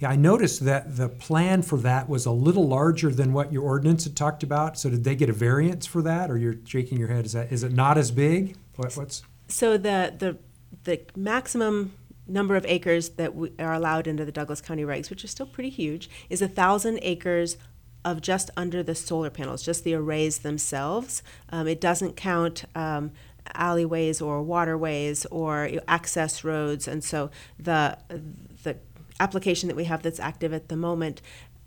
Yeah, I noticed that the plan for that was a little larger than what your ordinance had talked about. So did they get a variance for that, or you're shaking your head? Is that is it not as big? What, what's So the, the, the maximum number of acres that we are allowed into the Douglas County regs, which is still pretty huge, is a thousand acres of just under the solar panels, just the arrays themselves. Um, it doesn't count um, alleyways or waterways or access roads, and so the the application that we have that's active at the moment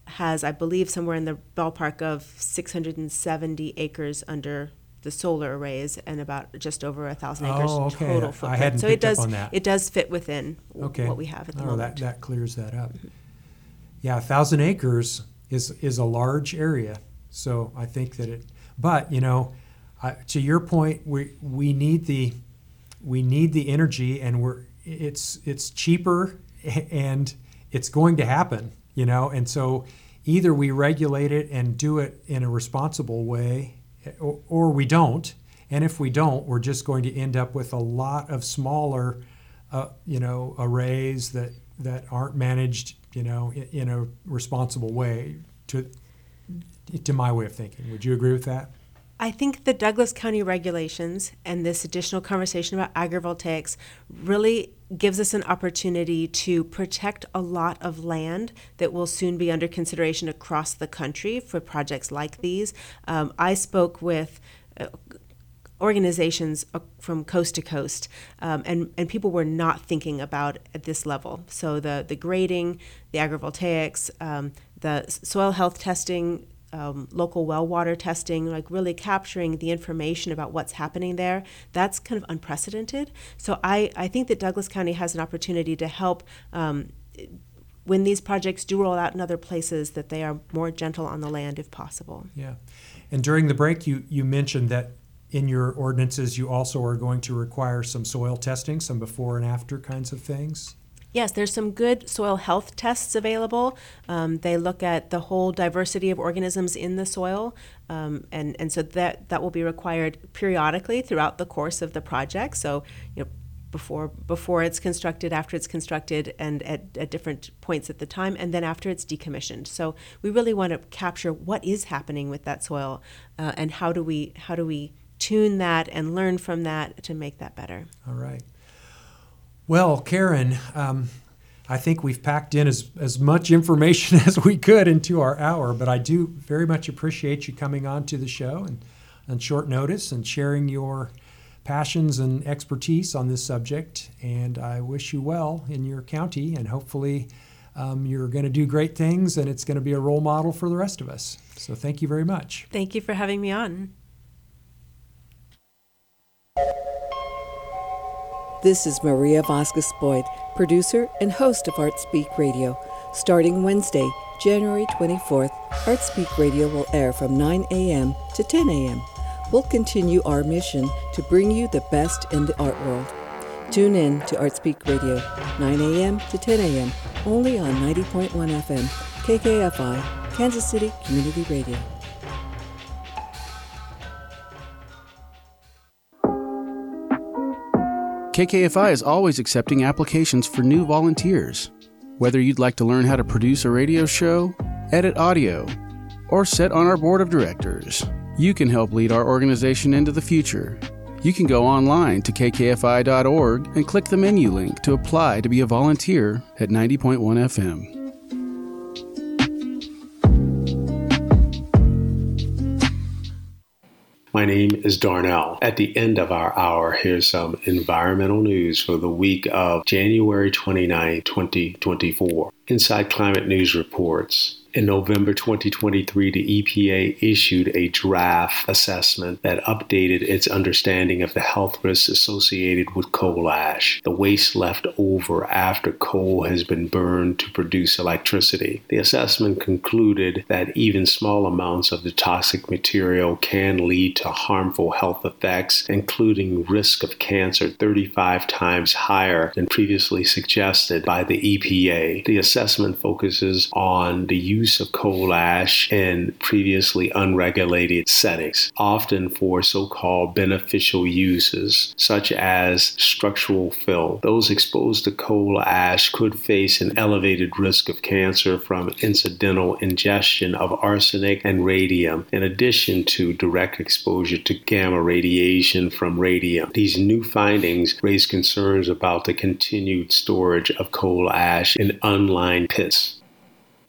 has, I believe, somewhere in the ballpark of 670 acres under the solar arrays and about just over a thousand oh, acres Oh, okay. total I footprint. hadn't so picked it up does on that. it does fit within w- okay? what we have at the oh, moment. That that clears that up. Mm-hmm. Yeah, a thousand acres is is a large area. So I think that it. But you know, I, to your point, we we need the we need the energy, and we're it's it's cheaper *laughs* and it's going to happen. You know, and so either we regulate it and do it in a responsible way, or, or we don't. And if we don't, we're just going to end up with a lot of smaller, uh, you know, arrays that that aren't managed, you know, in, in a responsible way. To to my way of thinking, would you agree with that? I think the Douglas County regulations and this additional conversation about agrivoltaics really gives us an opportunity to protect a lot of land that will soon be under consideration across the country for projects like these. Um, I spoke with uh, organizations uh, from coast to coast, um, and and people were not thinking about at this level. So the the grading, the agrivoltaics, um, the soil health testing. Um, local well water testing, like really capturing the information about what's happening there, that's kind of unprecedented. So I, I think that Douglas County has an opportunity to help um, when these projects do roll out in other places, that they are more gentle on the land if possible. Yeah. And during the break, you you mentioned that in your ordinances, you also are going to require some soil testing, some before and after kinds of things. Yes, there's some good soil health tests available. Um, they look at the whole diversity of organisms in the soil, um, and and so that that will be required periodically throughout the course of the project. So, you know, before before it's constructed, after it's constructed, and at, at different points at the time, and then after it's decommissioned. So we really want to capture what is happening with that soil, uh, and how do we how do we tune that and learn from that to make that better. All right. Well, Karen, um, I think we've packed in as, as much information *laughs* as we could into our hour, but I do very much appreciate you coming on to the show and on short notice and sharing your passions and expertise on this subject. And I wish you well in your county, and hopefully um, you're going to do great things and it's going to be a role model for the rest of us. So thank you very much. Thank you for having me on. This is Maria Vasquez Boyd, producer and host of Art Speak Radio. Starting Wednesday, January 24th, Art Speak Radio will air from 9 a.m. to 10 a.m. We'll continue our mission to bring you the best in the art world. Tune in to Art Speak Radio, 9 a.m. to 10 a.m., only on 90.1 FM, KKFI, Kansas City Community Radio. KKFI is always accepting applications for new volunteers. Whether you'd like to learn how to produce a radio show, edit audio, or sit on our board of directors, you can help lead our organization into the future. You can go online to kkfi.org and click the menu link to apply to be a volunteer at 90.1 FM. My name is Darnell. At the end of our hour, here's some environmental news for the week of January 29, 2024. Inside Climate News reports. In November 2023, the EPA issued a draft assessment that updated its understanding of the health risks associated with coal ash, the waste left over after coal has been burned to produce electricity. The assessment concluded that even small amounts of the toxic material can lead to harmful health effects, including risk of cancer 35 times higher than previously suggested by the EPA. The assessment focuses on the use use of coal ash in previously unregulated settings, often for so called beneficial uses, such as structural fill. Those exposed to coal ash could face an elevated risk of cancer from incidental ingestion of arsenic and radium, in addition to direct exposure to gamma radiation from radium. These new findings raise concerns about the continued storage of coal ash in unlined pits.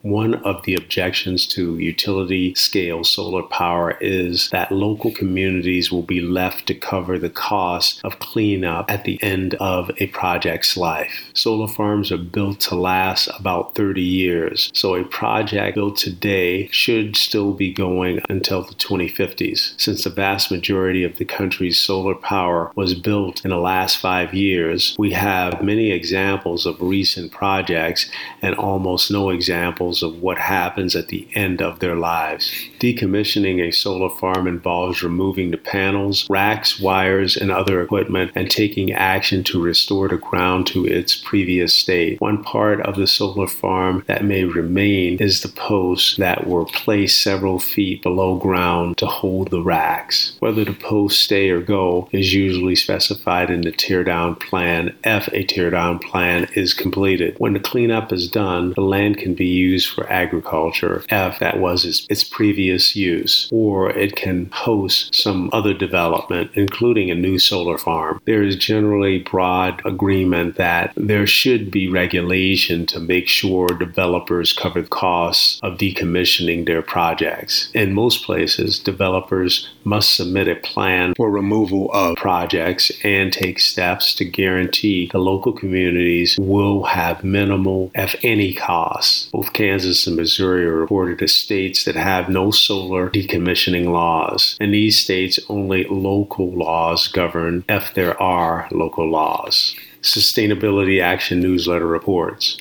One of the objections to utility scale solar power is that local communities will be left to cover the cost of cleanup at the end of a project's life. Solar farms are built to last about 30 years, so a project built today should still be going until the 2050s. Since the vast majority of the country's solar power was built in the last five years, we have many examples of recent projects and almost no examples of what happens at the end of their lives. Decommissioning a solar farm involves removing the panels, racks, wires, and other equipment and taking action to restore the ground to its previous state. One part of the solar farm that may remain is the posts that were placed several feet below ground to hold the racks. Whether the posts stay or go is usually specified in the teardown plan if a teardown plan is completed. When the cleanup is done, the land can be used for agriculture if that was its, its previous use, or it can host some other development, including a new solar farm. There is generally broad agreement that there should be regulation to make sure developers cover the costs of decommissioning their projects. In most places, developers must submit a plan for removal of projects and take steps to guarantee the local communities will have minimal, if any, costs. Both Kansas and Missouri are reported as states that have no solar decommissioning laws. In these states, only local laws govern if there are local laws. Sustainability Action Newsletter reports.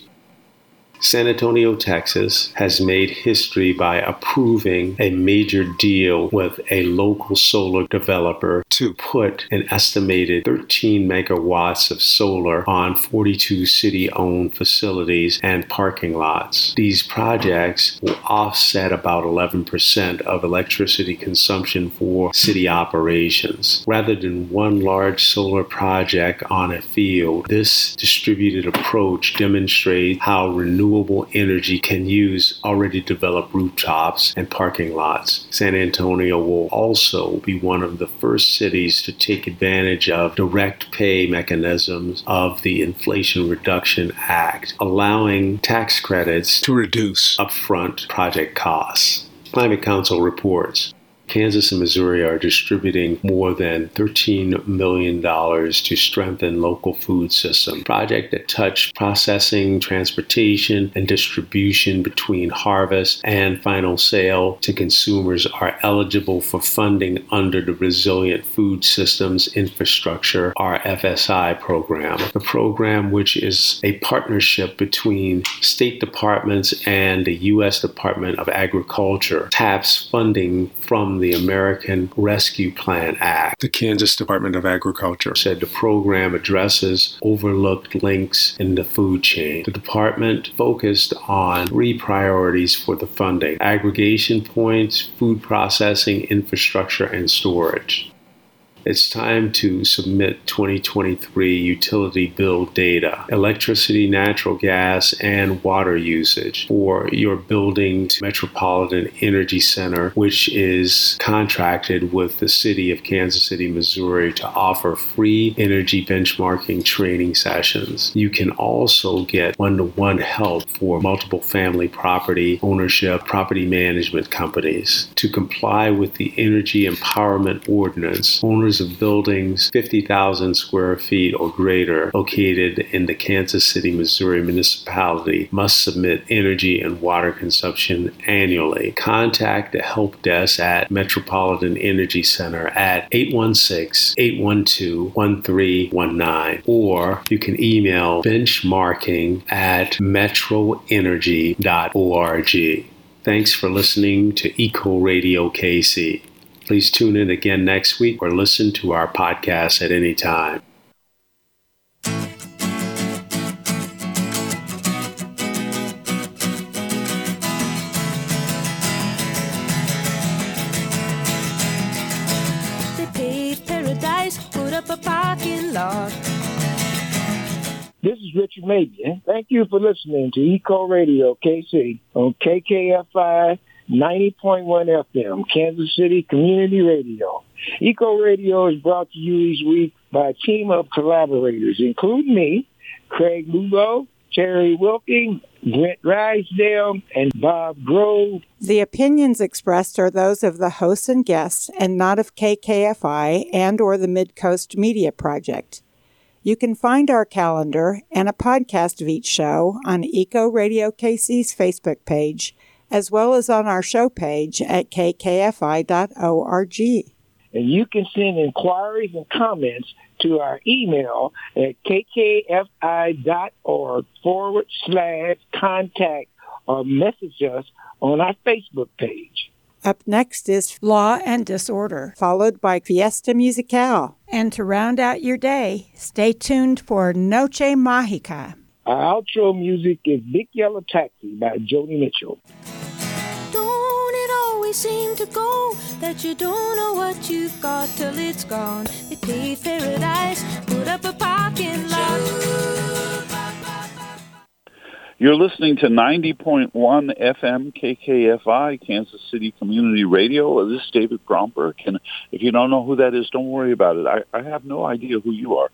San Antonio, Texas has made history by approving a major deal with a local solar developer to put an estimated 13 megawatts of solar on 42 city owned facilities and parking lots. These projects will offset about 11% of electricity consumption for city operations. Rather than one large solar project on a field, this distributed approach demonstrates how renewable renewable energy can use already developed rooftops and parking lots. San Antonio will also be one of the first cities to take advantage of direct pay mechanisms of the Inflation Reduction Act, allowing tax credits to reduce upfront project costs. Climate Council reports Kansas and Missouri are distributing more than $13 million to strengthen local food system. Project that touch processing, transportation, and distribution between harvest and final sale to consumers are eligible for funding under the Resilient Food Systems Infrastructure RFSI program. The program, which is a partnership between state departments and the U.S. Department of Agriculture, taps funding from the American Rescue Plan Act. The Kansas Department of Agriculture said the program addresses overlooked links in the food chain. The department focused on three priorities for the funding aggregation points, food processing infrastructure, and storage. It's time to submit 2023 utility bill data, electricity, natural gas, and water usage for your building to Metropolitan Energy Center, which is contracted with the city of Kansas City, Missouri to offer free energy benchmarking training sessions. You can also get one to one help for multiple family property ownership, property management companies. To comply with the Energy Empowerment Ordinance, owners of buildings 50,000 square feet or greater located in the Kansas City, Missouri municipality must submit energy and water consumption annually. Contact the help desk at Metropolitan Energy Center at 816 812 1319 or you can email benchmarking at metroenergy.org. Thanks for listening to Eco Radio KC. Please tune in again next week or listen to our podcast at any time. This is Richard Mabian. Thank you for listening to Eco Radio KC on KKFI 90.1 FM, Kansas City Community Radio. Eco Radio is brought to you each week by a team of collaborators, including me, Craig Lugo, Terry Wilkie, Brent Ragsdale, and Bob Grove. The opinions expressed are those of the hosts and guests and not of KKFI and or the Midcoast Media Project. You can find our calendar and a podcast of each show on Eco Radio KC's Facebook page, as well as on our show page at kkfi.org. And you can send inquiries and comments to our email at kkfi.org forward slash contact or message us on our Facebook page. Up next is Law and Disorder, followed by Fiesta Musical. And to round out your day, stay tuned for Noche Mágica. Our outro music is Big Yellow Taxi by Joni Mitchell. Don't it always seem to go that you don't know what you've got till it's gone? They paved paradise, put up a parking lot. You're listening to 90.1 FM KKFI, Kansas City Community Radio. This is David Bromberg. And if you don't know who that is, don't worry about it. I, I have no idea who you are.